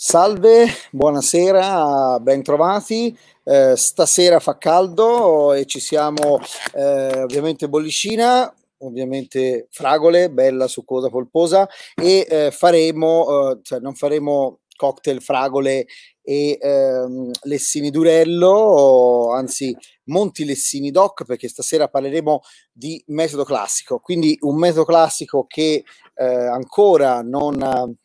Salve, buonasera, bentrovati. Eh, stasera fa caldo e ci siamo eh, ovviamente bollicina, ovviamente fragole, bella, succosa, polposa e eh, faremo, eh, cioè non faremo cocktail fragole e ehm, Lessini Durello, anzi Monti Lessini Doc, perché stasera parleremo di metodo classico, quindi un metodo classico che eh, ancora non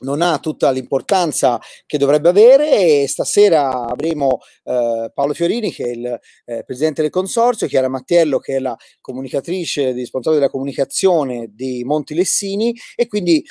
non ha tutta l'importanza che dovrebbe avere e stasera avremo eh, Paolo Fiorini che è il eh, presidente del consorzio, Chiara Mattiello che è la comunicatrice responsabile della comunicazione di Monti Lessini e quindi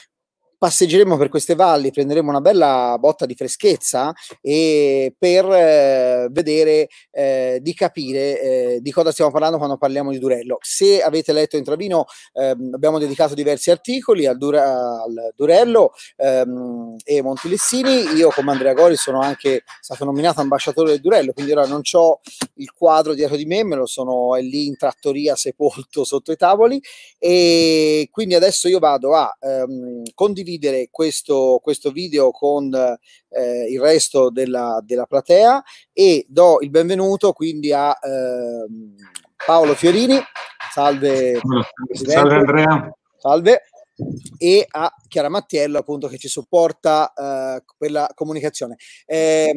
passeggeremo per queste valli, prenderemo una bella botta di freschezza e per eh, vedere eh, di capire eh, di cosa stiamo parlando quando parliamo di Durello. Se avete letto Intravino, ehm, abbiamo dedicato diversi articoli al, Dura, al Durello ehm, e Montilessini. Io, come Andrea Gori, sono anche stato nominato ambasciatore del Durello, quindi ora non ho il quadro dietro di me, me lo sono è lì in trattoria sepolto sotto i tavoli. E quindi adesso io vado a ehm, condividere condividere questo, questo video con eh, il resto della, della, platea e do il benvenuto quindi a eh, Paolo Fiorini. Salve, Salve Andrea. Salve e a Chiara Mattiello appunto che ci supporta eh, quella comunicazione. Eh,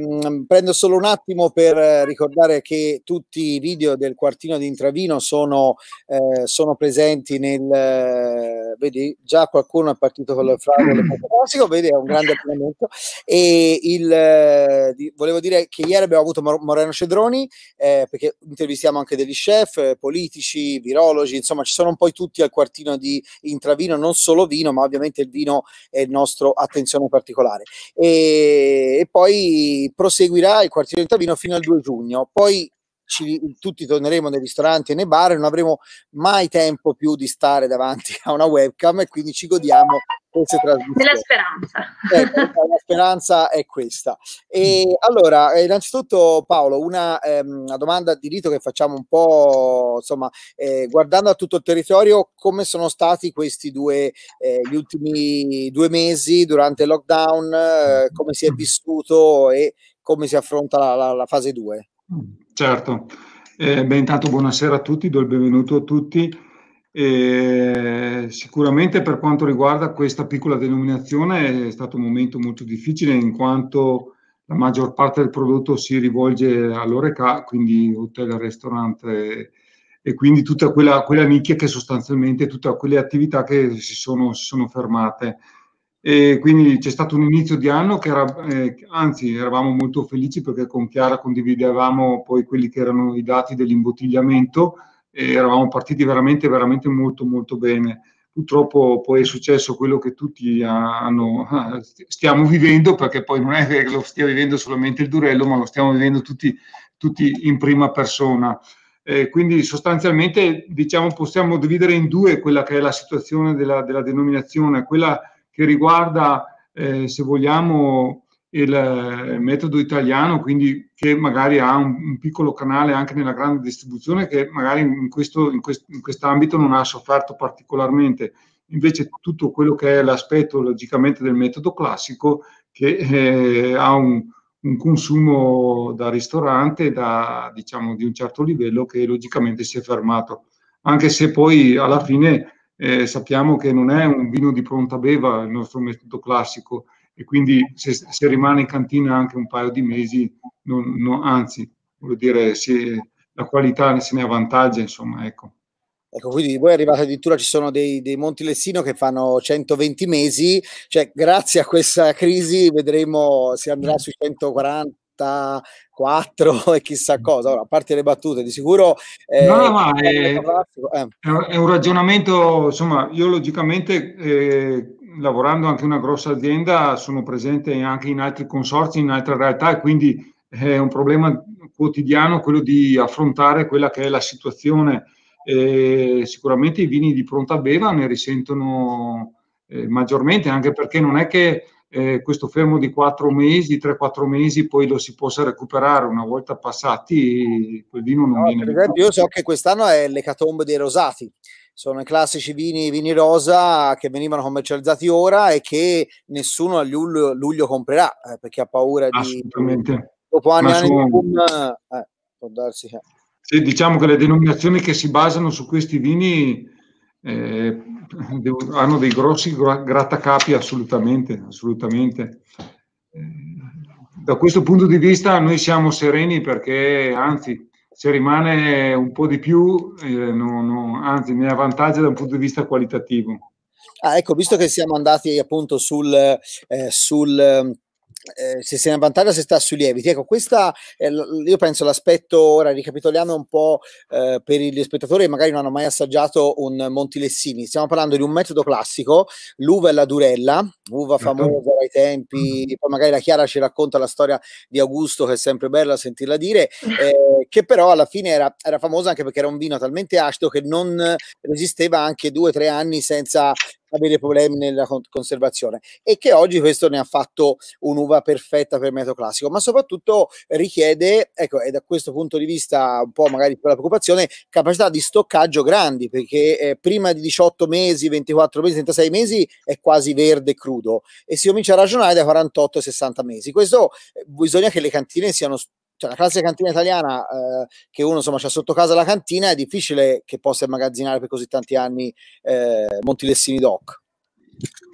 prendo solo un attimo per ricordare che tutti i video del quartino di Intravino sono, eh, sono presenti nel eh, vedi già qualcuno è partito con il fragole classico, vedi è un grande allenamento e il, eh, di, volevo dire che ieri abbiamo avuto Moreno Cedroni eh, perché intervistiamo anche degli chef, politici, virologi, insomma ci sono un po' tutti al quartino di Intravino, non solo vino ma ovviamente il vino è il nostro attenzione particolare. E, e poi proseguirà il quartiere di Tavino fino al 2 giugno. Poi ci, tutti torneremo nei ristoranti e nei bar e non avremo mai tempo più di stare davanti a una webcam e quindi ci godiamo queste trasmissioni. Nella speranza. Ecco, la speranza è questa. E allora, eh, innanzitutto Paolo, una, ehm, una, domanda di rito che facciamo un po', insomma, eh, guardando a tutto il territorio, come sono stati questi due, eh, gli ultimi due mesi durante il lockdown, eh, come si è vissuto e come si affronta la, la, la fase 2? Certo, eh, beh, intanto buonasera a tutti, do il benvenuto a tutti. Eh, sicuramente per quanto riguarda questa piccola denominazione è stato un momento molto difficile in quanto la maggior parte del prodotto si rivolge all'oreca, quindi hotel, ristorante e quindi tutta quella, quella nicchia che sostanzialmente tutte quelle attività che si sono, si sono fermate. E quindi c'è stato un inizio di anno che era, eh, anzi, eravamo molto felici perché con Chiara condividevamo poi quelli che erano i dati dell'imbottigliamento e eravamo partiti veramente, veramente molto, molto bene. Purtroppo poi è successo quello che tutti hanno, stiamo vivendo, perché poi non è che lo stia vivendo solamente il Durello, ma lo stiamo vivendo tutti, tutti in prima persona. Eh, quindi sostanzialmente diciamo, possiamo dividere in due quella che è la situazione della, della denominazione, quella che riguarda, eh, se vogliamo, il, il, metodo italiano, quindi che magari ha un, un, piccolo canale anche nella grande distribuzione, che magari in, questo, in, quest, in quest'ambito non ha sofferto particolarmente. Invece tutto quello che è l'aspetto logicamente del metodo classico, che eh, ha un, un consumo da ristorante da, diciamo, di un certo livello che logicamente si è fermato, anche se poi alla fine eh, sappiamo che non è un vino di pronta beva il nostro metodo classico e quindi se, se rimane in cantina anche un paio di mesi, non, non, anzi, vuol dire, si, la qualità se ne avvantaggia, insomma, ecco. Ecco, quindi voi arrivate addirittura, ci sono dei, dei Monti Lessino che fanno 120 mesi, cioè grazie a questa crisi vedremo si andrà sui 140 4 e chissà cosa. Ora, a parte le battute, di sicuro. Eh, no, no, è, eh. è, un ragionamento, insomma, io logicamente. Eh, lavorando anche in una grossa azienda, sono presente anche in altri consorzi, in altre realtà e quindi è un problema quotidiano quello di affrontare quella che è la situazione. E sicuramente i vini di pronta beva ne risentono eh, maggiormente, anche perché non è che eh, questo fermo di quattro mesi, 3-4 mesi, poi lo si possa recuperare una volta passati, quel vino non no, viene. Per esempio, io so che quest'anno è l'ecatombe dei rosati, sono i classici vini, vini rosa che venivano commercializzati ora e che nessuno a luglio, luglio comprerà eh, perché ha paura di... Assolutamente. Dopo anni anni di boom, eh, può darsi che... Sì, diciamo che le denominazioni che si basano su questi vini eh, hanno dei grossi grattacapi assolutamente, assolutamente. Eh, da questo punto di vista noi siamo sereni perché anzi se rimane un po' di più, eh, no, no, anzi ne avvantaggia da un punto di vista qualitativo. Ah, ecco, visto che siamo andati appunto sul, eh, sul eh, se se ne avvantaggia se sta sui lieviti. Ecco, questa è, io penso l'aspetto, ora ricapitoliamo un po' eh, per gli spettatori che magari non hanno mai assaggiato un Montilessini. Stiamo parlando di un metodo classico, l'uva e la durella, uva certo. famosa ai tempi, poi magari la Chiara ci racconta la storia di Augusto che è sempre bella sentirla dire, eh, che però alla fine era, era famosa anche perché era un vino talmente acido che non resisteva anche due o tre anni senza avere problemi nella conservazione e che oggi questo ne ha fatto un'uva perfetta per il metodo classico, ma soprattutto richiede, ecco, e da questo punto di vista un po' magari per la preoccupazione, capacità di stoccaggio grandi, perché eh, prima di 18 mesi, 24 mesi, 36 mesi è quasi verde crudo e si comincia a ragionare da 48 60 mesi. Questo eh, bisogna che le cantine siano cioè la classica cantina italiana eh, che uno insomma c'ha sotto casa la cantina è difficile che possa immagazzinare per così tanti anni eh, Montilessini Doc.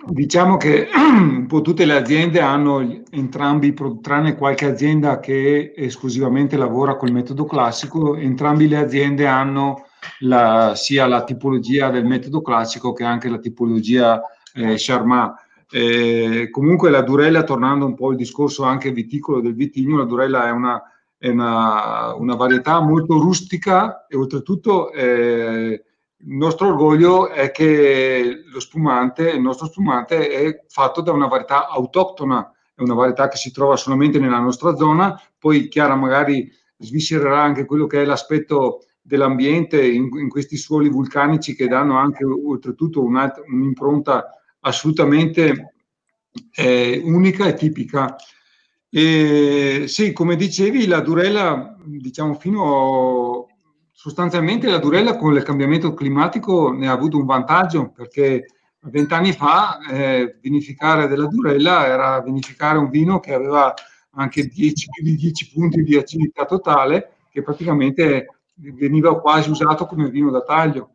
Diciamo che un po' tutte le aziende hanno entrambi, tranne qualche azienda che esclusivamente lavora col metodo classico, entrambe le aziende hanno la, sia la tipologia del metodo classico che anche la tipologia eh, Charmat. Eh, comunque la Durella, tornando un po' al discorso anche viticolo del vitigno, la Durella è una, è una, una varietà molto rustica e oltretutto eh, il nostro orgoglio è che lo spumante, il nostro spumante è fatto da una varietà autoctona, è una varietà che si trova solamente nella nostra zona, poi Chiara magari sviscererà anche quello che è l'aspetto dell'ambiente in, in questi suoli vulcanici che danno anche oltretutto un'impronta assolutamente eh, unica e tipica. E, sì, come dicevi, la Durella, diciamo, fino sostanzialmente la Durella con il cambiamento climatico ne ha avuto un vantaggio perché vent'anni fa eh, vinificare della Durella era vinificare un vino che aveva anche 10, più di 10 punti di acidità totale, che praticamente veniva quasi usato come vino da taglio.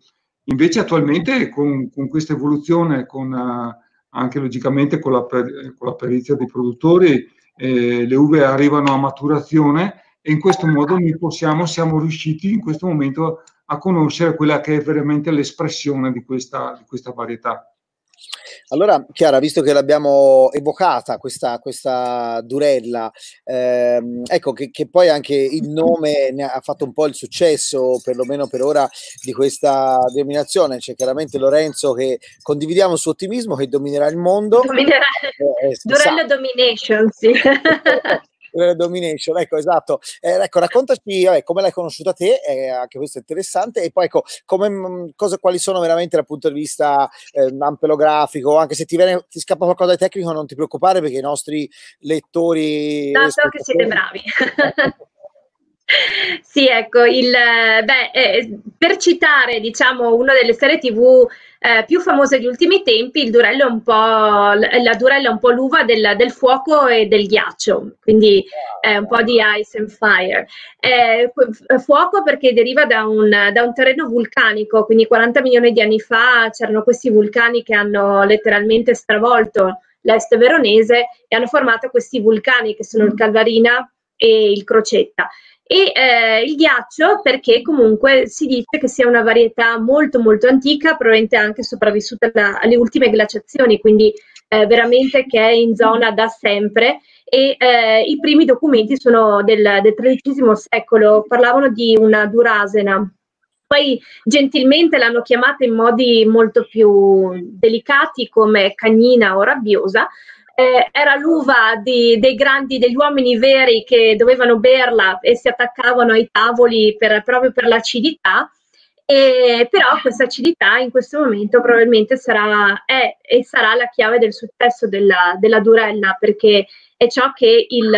Invece attualmente con, con questa evoluzione, con, uh, anche logicamente con la, per, con la perizia dei produttori, eh, le uve arrivano a maturazione e in questo modo noi possiamo, siamo riusciti in questo momento a conoscere quella che è veramente l'espressione di di questa varietà. Allora, Chiara, visto che l'abbiamo evocata questa, questa durella, ehm, ecco che, che, poi anche il nome ne ha fatto un po' il successo, perlomeno per ora, di questa denominazione. C'è chiaramente Lorenzo che condividiamo il suo ottimismo che dominerà il mondo. Dominerà. Eh, Durella Domination, sì. Domination, ecco esatto. Eh, ecco, raccontaci vabbè, come l'hai conosciuta te, eh, anche questo è interessante, e poi ecco, come, mm, cosa, quali sono veramente dal punto di vista eh, ampelografico, anche se ti, viene, ti scappa qualcosa di tecnico non ti preoccupare perché i nostri lettori... No, so che siete bravi. Sì, ecco, il, beh, eh, per citare diciamo una delle serie tv eh, più famose degli ultimi tempi, il Durello è un po', la Durella è un po' l'uva del, del fuoco e del ghiaccio, quindi è un po' di ice and fire. Eh, fuoco perché deriva da un, da un terreno vulcanico, quindi 40 milioni di anni fa c'erano questi vulcani che hanno letteralmente stravolto l'est veronese e hanno formato questi vulcani che sono il Calvarina e il Crocetta e eh, il ghiaccio perché comunque si dice che sia una varietà molto molto antica, probabilmente anche sopravvissuta alla, alle ultime glaciazioni, quindi eh, veramente che è in zona da sempre e eh, i primi documenti sono del, del XIII secolo, parlavano di una durasena. Poi gentilmente l'hanno chiamata in modi molto più delicati come cagnina o rabbiosa, eh, era l'uva di, dei grandi, degli uomini veri che dovevano berla e si attaccavano ai tavoli per, proprio per l'acidità. E, però questa acidità in questo momento probabilmente sarà, è e sarà la chiave del successo della, della Durella perché è ciò che il,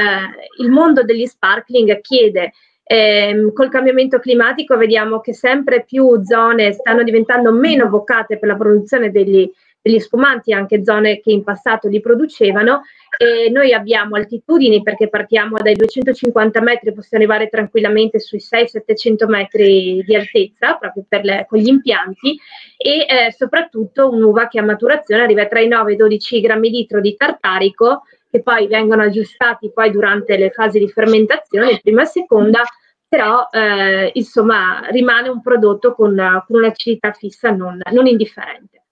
il mondo degli sparkling chiede Eh, col cambiamento climatico vediamo che sempre più zone stanno diventando meno vocate per la produzione degli, degli spumanti, anche zone che in passato li producevano. E noi abbiamo altitudini perché partiamo dai 250 metri, possiamo arrivare tranquillamente sui 600-700 metri di altezza proprio le, con gli impianti e eh, soprattutto un'uva che a maturazione arriva tra i 9 e i 12 grammi litro di tartarico che poi vengono aggiustati poi durante le fasi di fermentazione, prima e seconda, però eh, insomma rimane un prodotto con, con un'acidità fissa non, non indifferente.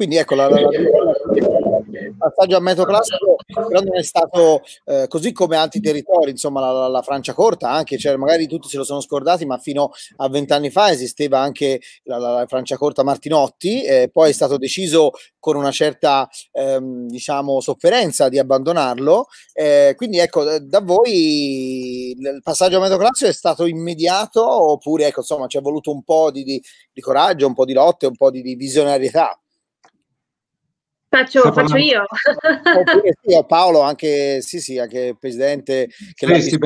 Quindi ecco, la, la, la, il passaggio a metodo classico però non è stato eh, così come altri territori, insomma la, la Francia corta anche, cioè magari tutti se lo sono scordati, ma fino a vent'anni fa esisteva anche la, Francia corta Martinotti, eh, poi è stato deciso con una certa ehm, diciamo sofferenza di abbandonarlo, eh, quindi ecco da voi il passaggio a metodo classico è stato immediato oppure ecco insomma ci è voluto un po' di, di, di coraggio, un po' di lotte, un po' di, di visionarietà? Faccio, faccio io. Oppure sì, Paolo, anche, sì, sì, anche presidente che sì, sì,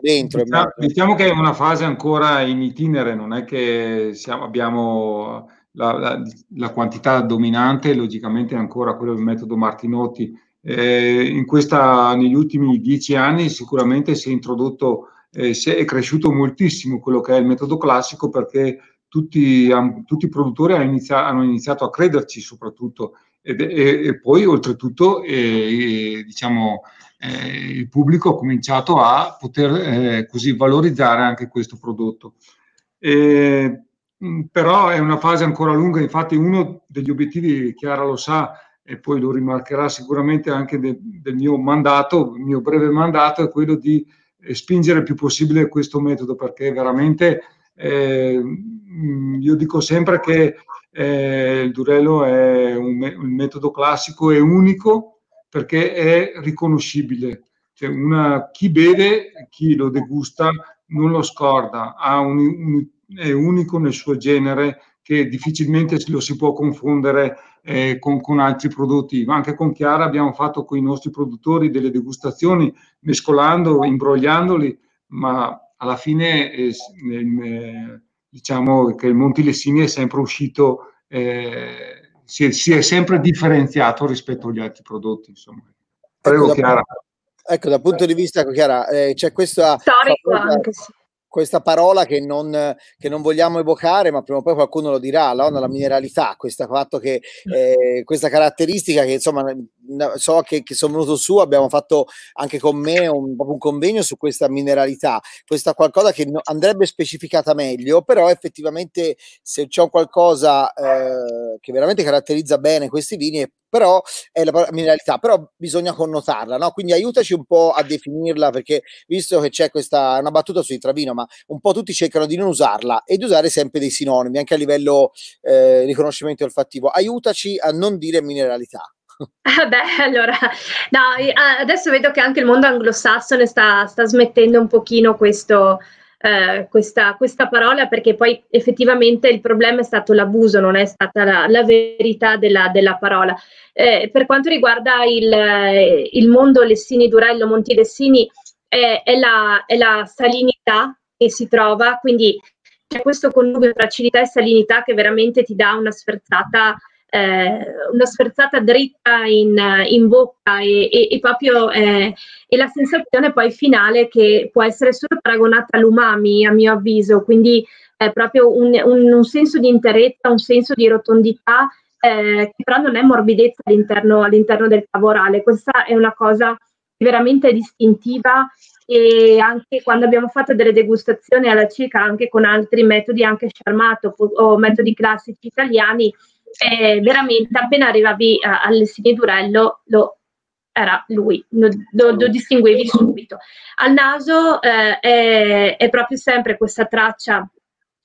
dentro. Diciamo, diciamo, che è una fase ancora in itinere, non è che siamo, abbiamo la, la, la, quantità dominante, logicamente è ancora quello del metodo Martinotti. Eh, in questa, negli ultimi dieci anni sicuramente si è introdotto, eh, si è cresciuto moltissimo quello che è il metodo classico perché tutti, tutti i produttori hanno iniziato, hanno iniziato a crederci soprattutto e, e, e poi oltretutto eh, diciamo, eh, il pubblico ha cominciato a poter eh, così valorizzare anche questo prodotto. però è una fase ancora lunga, infatti uno degli obiettivi, Chiara lo sa, e poi lo rimarcherà sicuramente anche de, del mio mandato, il mio breve mandato, è quello di eh, spingere il più possibile questo metodo, perché veramente eh, io dico sempre che eh, il Durello è un, me- un, metodo classico e unico perché è riconoscibile. Cioè una, chi beve, chi lo degusta, non lo scorda, un, un, è unico nel suo genere che difficilmente lo si può confondere eh, con, con, altri prodotti. Ma anche con Chiara abbiamo fatto con i nostri produttori delle degustazioni, mescolando, imbrogliandoli, ma alla fine eh, eh, diciamo che il Montilessini è sempre uscito, eh, si, è, si, è, sempre differenziato rispetto agli altri prodotti. Insomma. Prego, ecco, Chiara. Da, ecco, dal punto di vista, Chiara, eh, c'è questa... Storico anche, sì questa parola che non, che non, vogliamo evocare, ma prima o poi qualcuno lo dirà, no? la mineralità, questo fatto che, eh, questa caratteristica che insomma so che, che, sono venuto su, abbiamo fatto anche con me un, un convegno su questa mineralità, questa qualcosa che no, andrebbe specificata meglio, però effettivamente se c'è qualcosa eh, che veramente caratterizza bene questi vini è però è la mineralità, però bisogna connotarla, no? Quindi aiutaci un po' a definirla, perché visto che c'è questa, una battuta sui Travino, ma un po' tutti cercano di non usarla e di usare sempre dei sinonimi, anche a livello eh, riconoscimento olfattivo. Aiutaci a non dire mineralità. Ah beh, allora, no, adesso vedo che anche il mondo anglosassone sta, sta smettendo un pochino questo, eh, questa, questa, parola perché poi effettivamente il problema è stato l'abuso, non è stata la, la verità della, della parola. Eh, per quanto riguarda il, il mondo Lessini Durello, Monti Lessini, è, è, la, è la salinità che si trova, quindi c'è questo connubio tra acidità e salinità che veramente ti dà una sferzata eh, una sferzata dritta in, in bocca e, e, e proprio eh, e la sensazione poi finale che può essere solo paragonata all'umami a mio avviso, quindi è proprio un, un, un senso di interezza, un senso di rotondità eh, che però non è morbidezza all'interno, all'interno del cavorale, questa è una cosa veramente distintiva e anche quando abbiamo fatto delle degustazioni alla cieca anche con altri metodi anche sciarmato o metodi classici italiani e veramente appena arrivavi uh, al Durello lo, era lui, lo, lo, lo, distinguevi subito. Al naso eh, è, è, proprio sempre questa traccia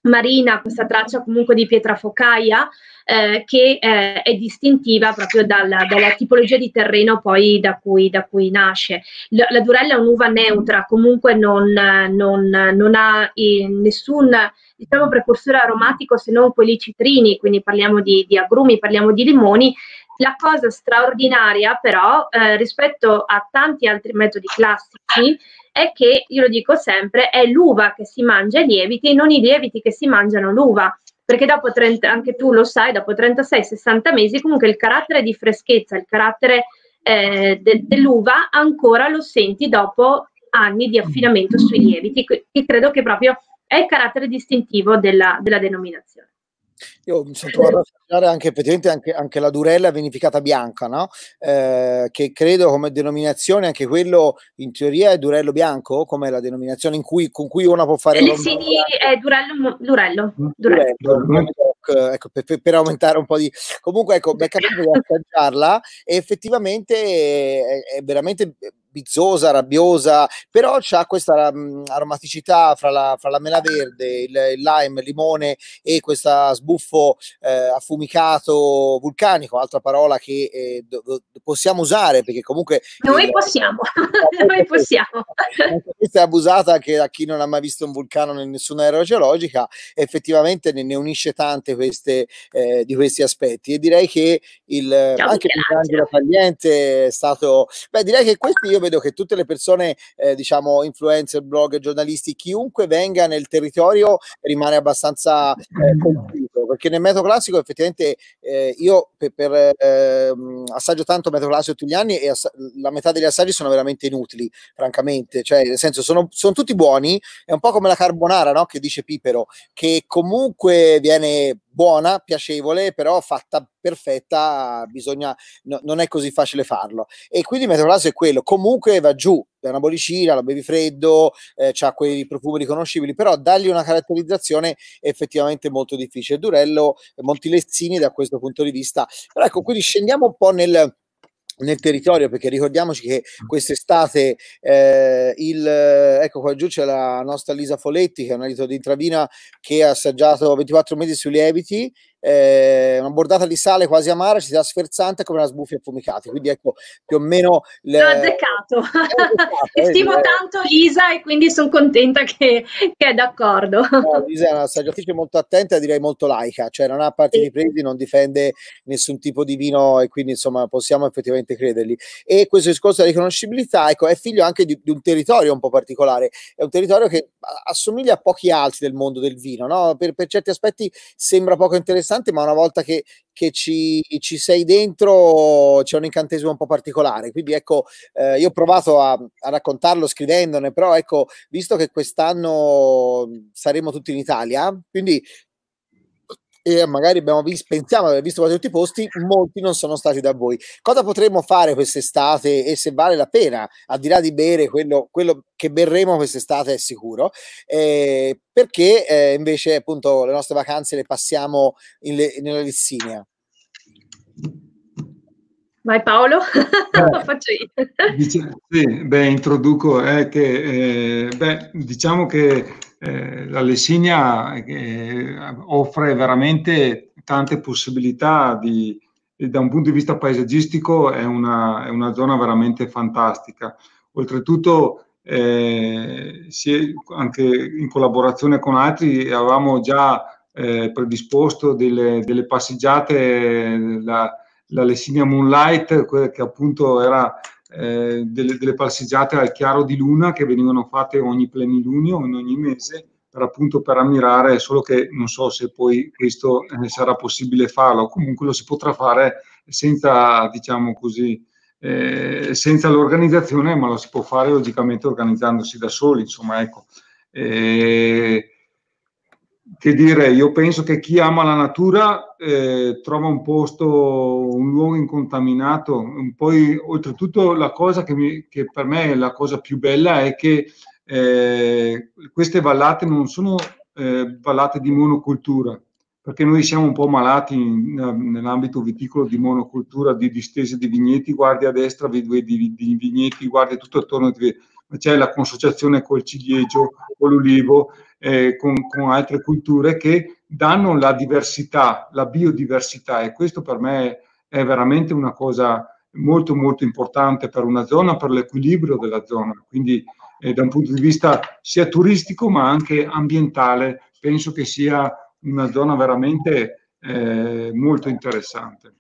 marina, questa traccia comunque di pietra focaia eh, che eh, è distintiva proprio dalla, dalla, tipologia di terreno poi da cui, da cui nasce. La, la, Durella è un'uva neutra, comunque non, non, non ha eh, nessun diciamo, precursore aromatico se non quelli citrini, quindi parliamo di, di agrumi, parliamo di limoni, la cosa straordinaria però eh, rispetto a tanti altri metodi classici è che, io lo dico sempre, è l'uva che si mangia i lieviti non i lieviti che si mangiano l'uva. Perché dopo 30, anche tu lo sai, dopo 36-60 mesi comunque il carattere di freschezza, il carattere eh, de- dell'uva ancora lo senti dopo anni di affinamento sui lieviti, che credo che proprio è il carattere distintivo della, della denominazione. Io mi sono trovato a assaggiare anche anche, anche, la durella vinificata bianca, no? eh, che credo come denominazione, anche quello in teoria è durello bianco, come la denominazione cui, con cui uno può fare... Sì, è durello, durello, durello. durello. Ecco, per, per, aumentare un po' di... Comunque, ecco, mi è capito di assaggiarla e effettivamente è, è veramente bizzosa, rabbiosa, però ha questa um, aromaticità fra la, fra la, mela verde, il, il, lime, il limone e questo sbuffo eh, affumicato vulcanico, altra parola che eh, do, do, possiamo usare perché comunque... Noi il, possiamo, noi possiamo. Questa è abusata anche da chi non ha mai visto un vulcano in nessuna era geologica, effettivamente ne, ne unisce tante queste, eh, di questi aspetti e direi che il, anche Michelangelo Tagliente è stato... Beh, direi che questi io vedo che tutte le persone, eh, diciamo, influencer, blogger, giornalisti, chiunque venga nel territorio rimane abbastanza eh, colpito, perché nel metodo classico effettivamente eh, io per, per ehm, assaggio tanto metodo classico tutti gli anni e ass- la metà degli assaggi sono veramente inutili, francamente, cioè nel senso sono, sono tutti buoni, è un po' come la carbonara, no? Che dice Pipero, che comunque viene buona, piacevole, però fatta perfetta, bisogna, no, non è così facile farlo. E quindi classico è quello, comunque va giù, è una bollicina, lo bevi freddo, eh, ha quei profumi riconoscibili, però dargli una caratterizzazione è effettivamente molto difficile. Durello, molti lezzini da questo punto di vista. Però ecco, quindi scendiamo un po' nel nel territorio perché ricordiamoci che quest'estate eh, il, ecco qua giù c'è la nostra Lisa Foletti che è un alito di Intravina che ha assaggiato 24 mesi sui lieviti eh, una bordata di sale quasi amara, ci sia sferzante come una sbuffia affumicati. Quindi ecco più o meno. Le... L'ho azzeccato. Eh, Stimo eh, tanto Lisa e quindi sono contenta che, che è d'accordo. No, Lisa è una assaggiatrice molto attenta e direi molto laica, cioè non ha parti di presi, non difende nessun tipo di vino e quindi insomma possiamo effettivamente credergli. E questo discorso della riconoscibilità ecco, è figlio anche di, di un territorio un po' particolare, è un territorio che assomiglia a pochi altri del mondo del vino, no? per, per certi aspetti sembra poco interessante interessante, ma una volta che, che ci, ci, sei dentro c'è un incantesimo un po' particolare. Quindi ecco, eh, io ho provato a, a, raccontarlo scrivendone, però ecco, visto che quest'anno saremo tutti in Italia, quindi e magari abbiamo visto, pensiamo di aver visto quasi tutti i posti, molti non sono stati da voi. Cosa potremmo fare quest'estate e se vale la pena, al di là di bere quello, quello che berremo quest'estate è sicuro, eh, perché eh, invece appunto le nostre vacanze le passiamo in le, nella Lissinia. Vai Paolo, lo faccio io. Dice, sì, beh, introduco eh, che, eh, beh, diciamo che eh, la Lessinia eh, offre veramente tante possibilità di, da un punto di vista paesaggistico è una, è una zona veramente fantastica. Oltretutto, eh, anche in collaborazione con altri, avevamo già eh, predisposto delle, delle passeggiate, la, la Lessinia Moonlight, che appunto era eh, delle, delle, passeggiate al chiaro di luna che venivano fatte ogni plenilunio, in ogni mese, per appunto per ammirare, solo che non so se poi questo eh, sarà possibile farlo, comunque lo si potrà fare senza, diciamo così, eh, senza l'organizzazione, ma lo si può fare logicamente organizzandosi da soli, insomma, ecco. Eh, che dire, io penso che chi ama la natura eh, trova un posto, un luogo incontaminato. Poi, oltretutto, la cosa che, mi, che, per me è la cosa più bella è che eh, queste vallate non sono eh, vallate di monocultura, perché noi siamo un po' malati in, nell'ambito viticolo di monocultura, di distese di vigneti, guardi a destra, vedi di, di vigneti, guardi tutto attorno, c'è la consociazione col ciliegio, con l'ulivo, eh, con, con, altre culture che danno la diversità, la biodiversità e questo per me è veramente una cosa molto molto importante per una zona, per l'equilibrio della zona. Quindi eh, da un punto di vista sia turistico ma anche ambientale penso che sia una zona veramente eh, molto interessante.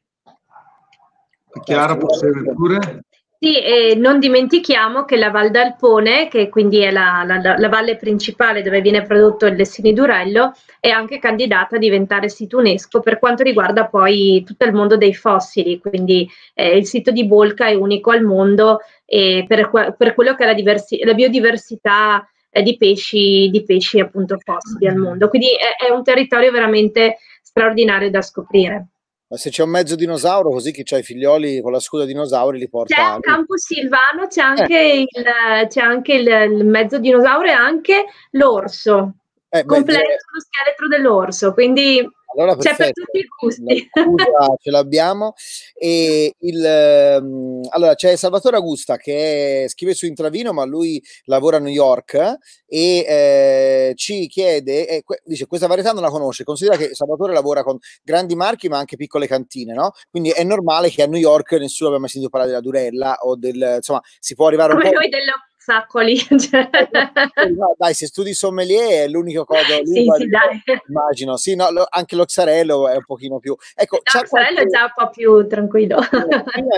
Chiara, prosegue pure. Sì, e non dimentichiamo che la Val d'Alpone, che quindi è la, la, la, valle principale dove viene prodotto il Destini Durello, è anche candidata a diventare sito UNESCO per quanto riguarda poi tutto il mondo dei fossili, quindi eh, il sito di Bolca è unico al mondo e per, per quello che è la, diversi, la biodiversità eh, di, pesci, di pesci appunto fossili al mondo. Quindi è, è un territorio veramente straordinario da scoprire. Ma se c'è un mezzo dinosauro, così chi ha i figlioli con la scuda dinosauri li porta. C'è a Campo Silvano, c'è anche, eh. il, c'è anche il, il, mezzo dinosauro e anche l'orso. Eh, completo beh, lo scheletro dell'orso, quindi allora, C'è per tutti i gusti. ce l'abbiamo. E il, um, allora, c'è Salvatore Augusta che scrive su Intravino, ma lui lavora a New York e eh, ci chiede, eh, dice, questa varietà non la conosce, considera che Salvatore lavora con grandi marchi ma anche piccole cantine, no? Quindi è normale che a New York nessuno abbia mai sentito parlare della Durella o del, insomma, si può arrivare Come un po'... noi dello Saccoli. Cioè. No, dai, se studi sommelier è l'unico codo. Sì, sì, dai. Immagino, sì, no, lo, anche lo xarello è un pochino più. Ecco, no, lo xarello qualche... è già un po' più tranquillo.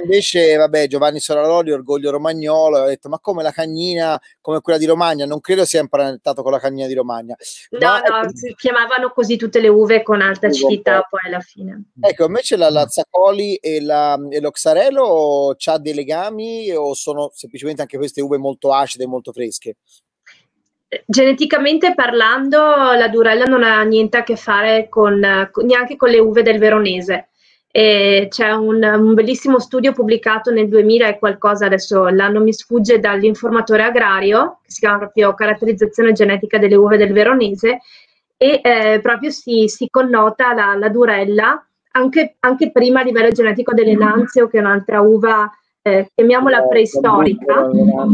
invece, vabbè, Giovanni Solaroli, orgoglio romagnolo, ha detto, ma come la cagnina, come quella di Romagna? Non credo sia imparentato con la cagnina di Romagna. No, ma, no, ecco, si chiamavano così tutte le uve con alta acidità poi alla fine. Ecco, invece la, la Zaccoli e, la, e lo xarello c'ha dei legami o sono semplicemente anche queste uve molto acide, molto fresche? Geneticamente parlando, la Durella non ha niente a che fare con, neanche con le uve del Veronese. E c'è un, un, bellissimo studio pubblicato nel 2000 e qualcosa, adesso l'anno mi sfugge, dall'informatore agrario, che si chiama proprio Caratterizzazione genetica delle uve del Veronese, e eh, proprio si, si connota la, la Durella anche, anche, prima a livello genetico dell'Enanzio, che è un'altra uva eh, chiamiamola eh, preistorica,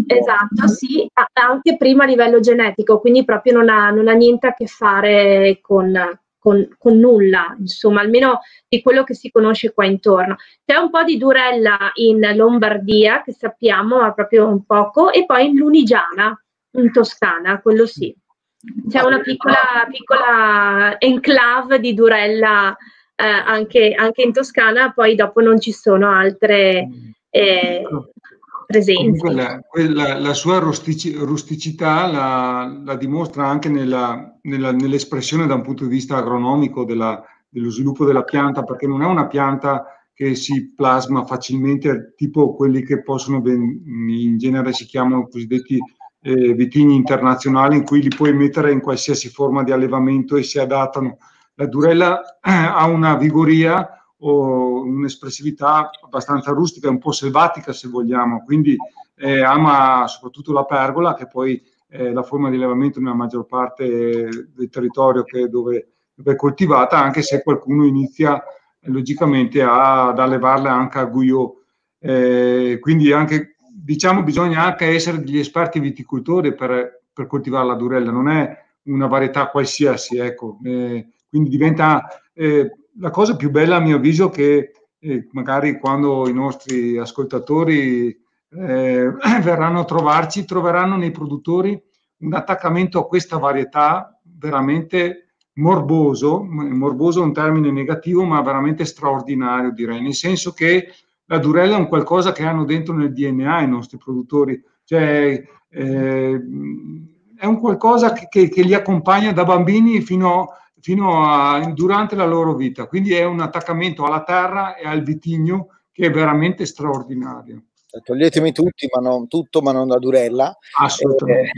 esatto, sì, anche prima a livello genetico, quindi proprio non ha, non ha niente a che fare con, con, con, nulla, insomma, almeno di quello che si conosce qua intorno. C'è un po' di Durella in Lombardia, che sappiamo, ma proprio un poco, e poi in Lunigiana, in Toscana, quello sì. C'è una piccola, piccola enclave di Durella eh, anche, anche, in Toscana, poi dopo non ci sono altre, eh, presenti. La, la, la, sua rustici, rusticità la, la, dimostra anche nella, nella, nell'espressione da un punto di vista agronomico della, dello sviluppo della pianta, perché non è una pianta che si plasma facilmente, tipo quelli che possono, in genere si chiamano cosiddetti eh, vitigni internazionali, in cui li puoi mettere in qualsiasi forma di allevamento e si adattano. La Durella ha una vigoria o un'espressività abbastanza rustica, un po' selvatica se vogliamo, quindi eh, ama soprattutto la pergola che poi è la forma di allevamento nella maggior parte del territorio dove, dove, è coltivata, anche se qualcuno inizia logicamente a, ad allevarla anche a Guyot. Eh, quindi anche, diciamo, bisogna anche essere degli esperti viticoltori per, per coltivare la durella, non è una varietà qualsiasi, ecco. Eh, quindi diventa eh, la cosa più bella a mio avviso che eh, magari quando i nostri ascoltatori eh, verranno a trovarci, troveranno nei produttori un attaccamento a questa varietà veramente morboso, morboso è un termine negativo, ma veramente straordinario direi, nel senso che la durella è un qualcosa che hanno dentro nel DNA i nostri produttori, cioè eh, è un qualcosa che, che, che, li accompagna da bambini fino a fino a, durante la loro vita. Quindi è un attaccamento alla terra e al vitigno che è veramente straordinario. Toglietemi tutti, ma non, tutto, ma non la durella. Assolutamente.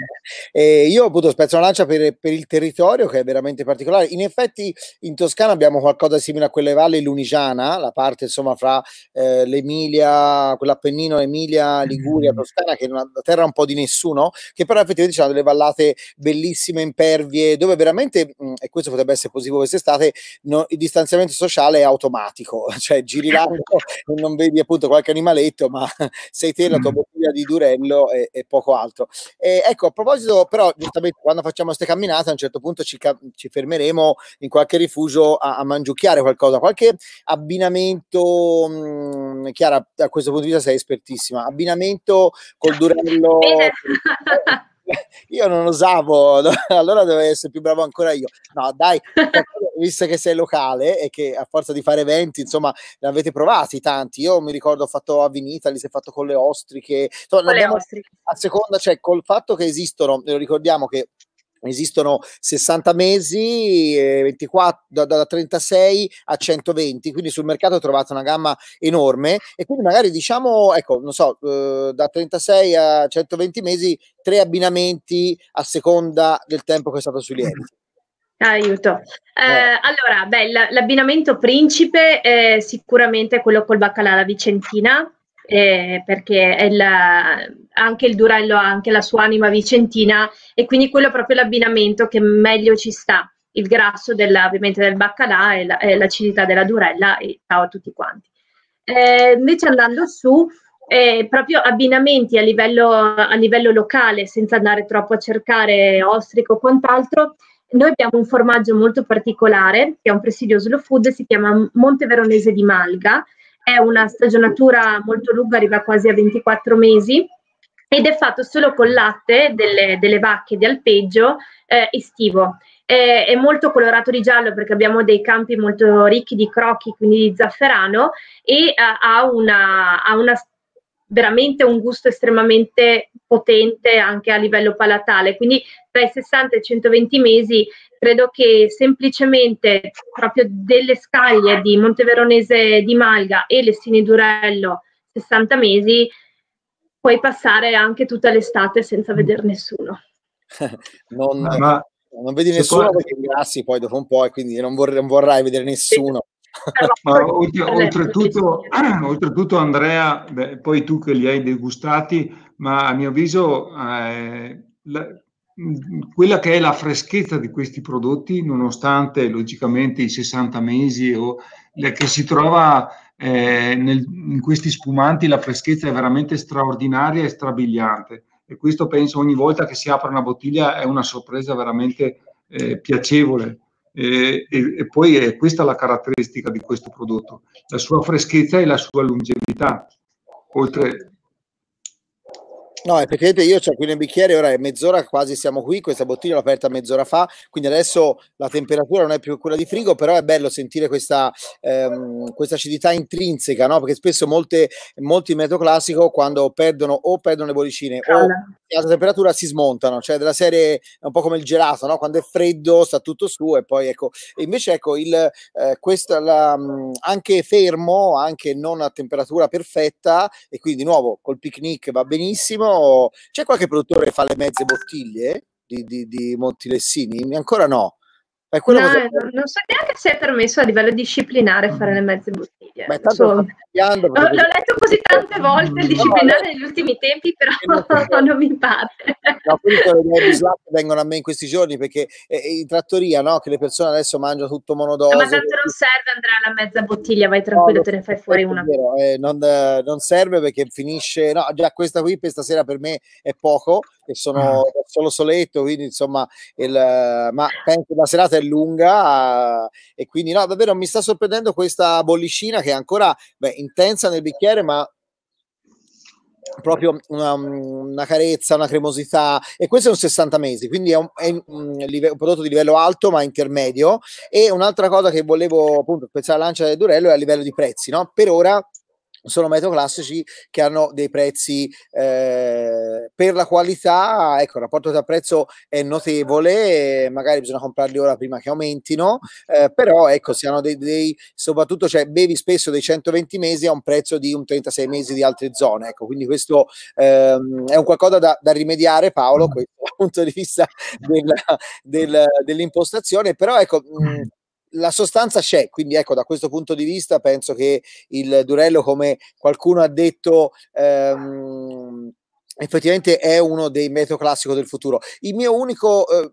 Eh, eh, io appunto spezzo una lancia per, per, il territorio che è veramente particolare. In effetti in Toscana abbiamo qualcosa simile a quelle valli lunigiana, la parte insomma fra eh, l'Emilia, quell'Appennino, Emilia, Liguria, mm. Toscana, che è una terra un po' di nessuno, che però effettivamente hanno delle vallate bellissime, impervie, dove veramente, mh, mm, e questo potrebbe essere positivo quest'estate, no, il distanziamento sociale è automatico, cioè giri l'arco e non vedi appunto qualche animaletto, ma sei te, la tua mm. bottiglia di Durello e, e poco altro. E ecco, a proposito, però, giustamente quando facciamo queste camminate, a un certo punto ci, ci fermeremo in qualche rifugio a, a mangiucchiare qualcosa, qualche abbinamento. Mh, mm, Chiara, da questo punto di vista sei espertissima. Abbinamento col Durello. io non usavo, allora dovevo essere più bravo ancora io. No, dai, visto che sei locale e che a forza di fare eventi, insomma, ne avete provati tanti. Io mi ricordo ho fatto a Vinita, li si è fatto con le ostriche. Insomma, con le ostriche. A seconda, cioè col fatto che esistono, lo ricordiamo che esistono 60 mesi, 24, da, da, 36 a 120, quindi sul mercato trovate una gamma enorme e quindi magari diciamo, ecco, non so, eh, da 36 a 120 mesi, tre abbinamenti a seconda del tempo che è stato sui lieviti. Aiuto. Eh, eh. Allora, beh, l'abbinamento principe è sicuramente quello col baccalà alla vicentina, eh, perché la, anche il Durello ha anche la sua anima vicentina e quindi quello è proprio l'abbinamento che meglio ci sta, il grasso della, ovviamente del baccalà e, la, e l'acidità della Durella e ciao a tutti quanti. Eh, invece andando su, eh, proprio abbinamenti a livello, a livello locale, senza andare troppo a cercare ostrico o quant'altro, noi abbiamo un formaggio molto particolare, che è un presidio slow food, si chiama Monte Veronese di Malga, è una stagionatura molto lunga, arriva quasi a 24 mesi ed è fatto solo con latte delle, delle vacche di alpeggio eh, estivo. È, è, molto colorato di giallo perché abbiamo dei campi molto ricchi di crocchi, quindi di zafferano, e uh, ha, una, ha una veramente un gusto estremamente potente anche a livello palatale. Quindi tra i 60 e i 120 mesi credo che semplicemente proprio delle scaglie di Monteveronese di Malga e Lessini Durello 60 mesi puoi passare anche tutta l'estate senza vedere nessuno. non, ma, non vedi nessuno poi... perché ingrassi poi dopo un po' e quindi non, vorrei, non vorrai vedere nessuno. Ma oltretutto, oltretutto, Andrea, beh, poi tu che li hai degustati, ma a mio avviso eh, la, quella che è la freschezza di questi prodotti, nonostante logicamente i 60 mesi o che si trova eh, nel, in questi spumanti, la freschezza è veramente straordinaria e strabiliante. E questo penso ogni volta che si apre una bottiglia è una sorpresa veramente eh, piacevole. E, e, poi è questa la caratteristica di questo prodotto, la sua freschezza e la sua longevità, oltre No, effettivamente io ho qui nel bicchiere, ora è mezz'ora quasi siamo qui, questa bottiglia l'ho aperta mezz'ora fa, quindi adesso la temperatura non è più quella di frigo, però è bello sentire questa, ehm, questa acidità intrinseca, no? perché spesso molte, molti in metodo classico quando perdono o perdono le bollicine o a alta temperatura si smontano, cioè della serie è un po' come il gelato, no? quando è freddo sta tutto su e poi ecco, e invece ecco il, eh, questa, la, anche fermo, anche non a temperatura perfetta e quindi di nuovo col picnic va benissimo, c'è qualche produttore che fa le mezze bottiglie di, di, di Montilessini? Ancora no. No, cosa... non so neanche se è permesso a livello disciplinare fare le mezze bottiglie. Beh, so... L'ho, l'ho letto così tante volte il disciplinare no, negli ultimi tempi, però non mi pare. No, le slap vengono a me in questi giorni perché eh, in trattoria, no? Che le persone adesso mangiano tutto monodose. Ma tanto non serve andare alla mezza bottiglia, vai tranquillo, no, te ne fai fuori una. Vero, eh, non, non, serve perché finisce, no, già questa qui per stasera per me è poco, e sono mm. solo soletto, quindi insomma, il, ma penso che la serata è lunga e quindi no, davvero mi sta sorprendendo questa bollicina che è ancora beh, intensa nel bicchiere, ma proprio una, una, carezza, una cremosità e questo è un 60 mesi, quindi è un, è un, live, un, prodotto di livello alto ma intermedio e un'altra cosa che volevo appunto pensare alla lancia del Durello è a livello di prezzi, no? Per ora sono metodi classici che hanno dei prezzi eh, per la qualità, ecco, il rapporto tra prezzo è notevole, magari bisogna comprarli ora prima che aumentino, eh, però ecco, si hanno dei, dei, soprattutto, cioè bevi spesso dei 120 mesi a un prezzo di un 36 mesi di altre zone, ecco, quindi questo ehm, è un qualcosa da, da rimediare, Paolo, questo dal punto di vista del, del, dell'impostazione, però ecco, mh, la sostanza c'è, quindi ecco da questo punto di vista penso che il Durello, come qualcuno ha detto, ehm, effettivamente è uno dei metodi classico del futuro. Il mio unico eh,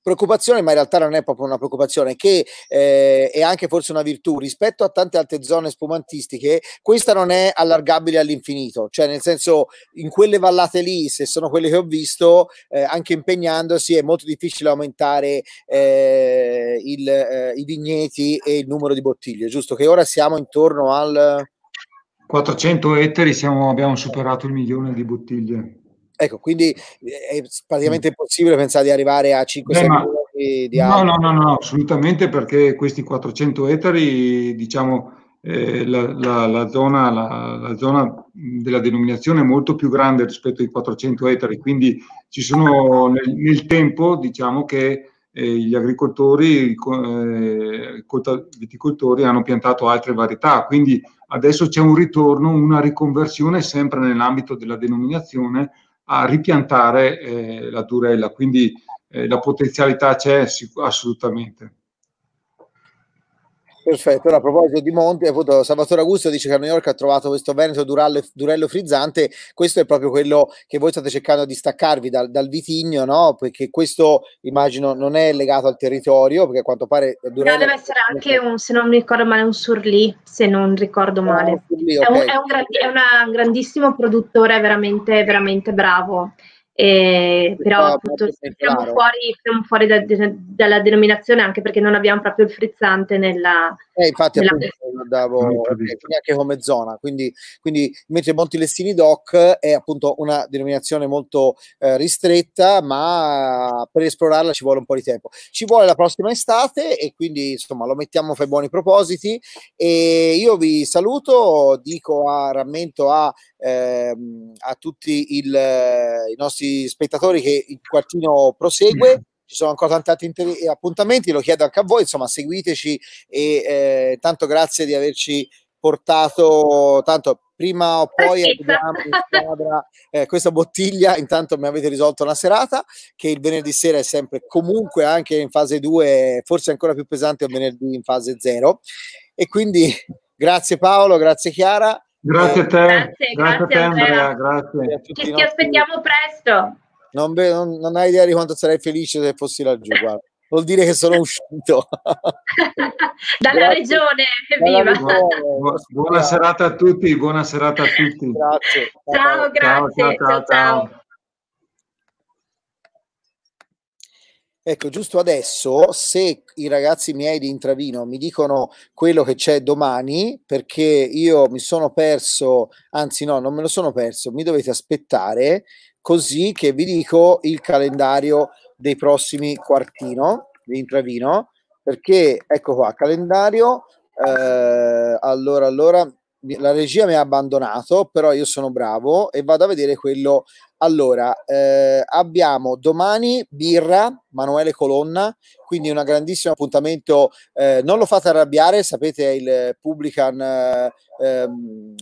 preoccupazione, ma in realtà non è proprio una preoccupazione, che eh, è anche forse una virtù rispetto a tante altre zone spumantistiche, questa non è allargabile all'infinito, cioè nel senso in quelle vallate lì, se sono quelle che ho visto, eh, anche impegnandosi è molto difficile aumentare eh, il, eh, i vigneti e il numero di bottiglie, giusto che ora siamo intorno al 400 ettari siamo, abbiamo superato il milione di bottiglie. Ecco, quindi è praticamente impossibile pensare di arrivare a 5-6 ma, milioni di no, no, no, no, assolutamente perché questi 400 ettari, diciamo, eh, la, la, la, zona, la, zona, della denominazione è molto più grande rispetto ai 400 ettari, quindi ci sono nel, nel tempo, diciamo che eh, gli agricoltori, eh, viticoltori hanno piantato altre varietà, quindi adesso c'è un ritorno, una riconversione sempre nell'ambito della denominazione a ripiantare eh, la durella, quindi eh, la potenzialità c'è assolutamente. Perfetto, ora a proposito di Monti, appunto Salvatore Augusto dice che a New York ha trovato questo Veneto durello, durello frizzante, questo è proprio quello che voi state cercando di staccarvi dal, dal vitigno, no? Perché questo immagino non è legato al territorio, perché a quanto pare Durello... No, deve essere anche un, se non mi ricordo male, un Surly, se non ricordo ah, male. Oh, Surly, okay. è, un, è, un è un grandissimo produttore, veramente, veramente bravo. Eh, però appunto siamo fuori, siamo fuori da, da, dalla denominazione anche perché non abbiamo proprio il frizzante nella, eh, infatti nella... davo neanche come zona quindi, quindi mentre Montilestini Doc è appunto una denominazione molto eh, ristretta ma per esplorarla ci vuole un po' di tempo. Ci vuole la prossima estate e quindi insomma lo mettiamo fra i buoni propositi. E io vi saluto dico a rammento a, ehm, a tutti il, i nostri spettatori che il quartino prosegue. Ci sono ancora tanti altri inter- appuntamenti, lo chiedo anche a voi, insomma, seguiteci e eh, tanto grazie di averci portato tanto. Prima o poi arriviamo in squadra eh, questa bottiglia intanto mi avete risolto una serata che il venerdì sera è sempre comunque anche in fase 2 forse ancora più pesante il venerdì in fase 0 e quindi grazie Paolo grazie Chiara Grazie a te, grazie, grazie, grazie a te Andrea, grazie. Ci ti aspettiamo presto. Non, non, non, hai idea di quanto sarei felice se fossi laggiù, guarda. Vuol dire che sono uscito. Dalla grazie. regione, regione. Buona serata a tutti, buona serata a tutti. Grazie. Ciao, grazie. ciao. ciao. ciao. ciao. Ecco, giusto adesso, se i ragazzi miei di Intravino mi dicono quello che c'è domani, perché io mi sono perso, anzi no, non me lo sono perso, mi dovete aspettare così che vi dico il calendario dei prossimi quartino di Intravino, perché ecco qua, calendario, eh, allora, allora, la regia mi ha abbandonato, però io sono bravo e vado a vedere quello. Allora, eh, abbiamo domani birra, Manuele Colonna, quindi un grandissimo appuntamento. Eh, non lo fate arrabbiare, sapete, è il Publican eh, ehm,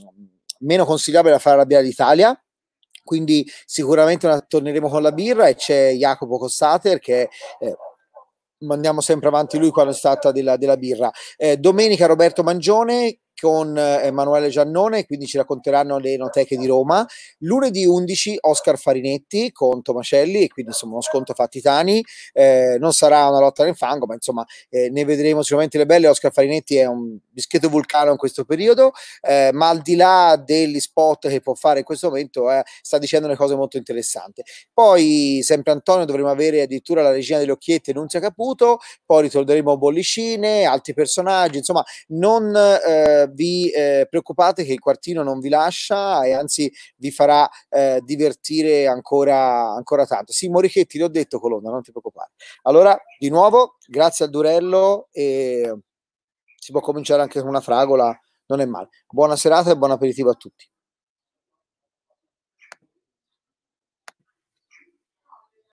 meno consigliabile da fare arrabbiare l'Italia quindi sicuramente una, torneremo con la birra e c'è Jacopo Cossater che eh, mandiamo sempre avanti lui quando è stata della, della birra. Eh, domenica Roberto Mangione con eh, Emanuele Giannone, quindi ci racconteranno le enoteche di Roma. Lunedì 11 Oscar Farinetti con Tomacelli, e quindi insomma uno sconto fattitani. Eh, non sarà una lotta nel fango, ma insomma eh, ne vedremo sicuramente le belle. Oscar Farinetti è un dischetto vulcano in questo periodo, eh, ma al di là degli spot che può fare in questo momento, eh, sta dicendo le cose molto interessanti. Poi, sempre Antonio, dovremo avere addirittura la regina delle occhiette, Nunzia Caputo, poi ritorneremo Bollicine, altri personaggi, insomma, non eh, vi eh, preoccupate che il quartino non vi lascia e anzi vi farà eh, divertire ancora, ancora tanto. Sì, Morichetti, l'ho detto Colonna, non ti preoccupare. Allora, di nuovo, grazie al Durello e si può cominciare anche con una fragola, non è male. Buona serata e buon aperitivo a tutti.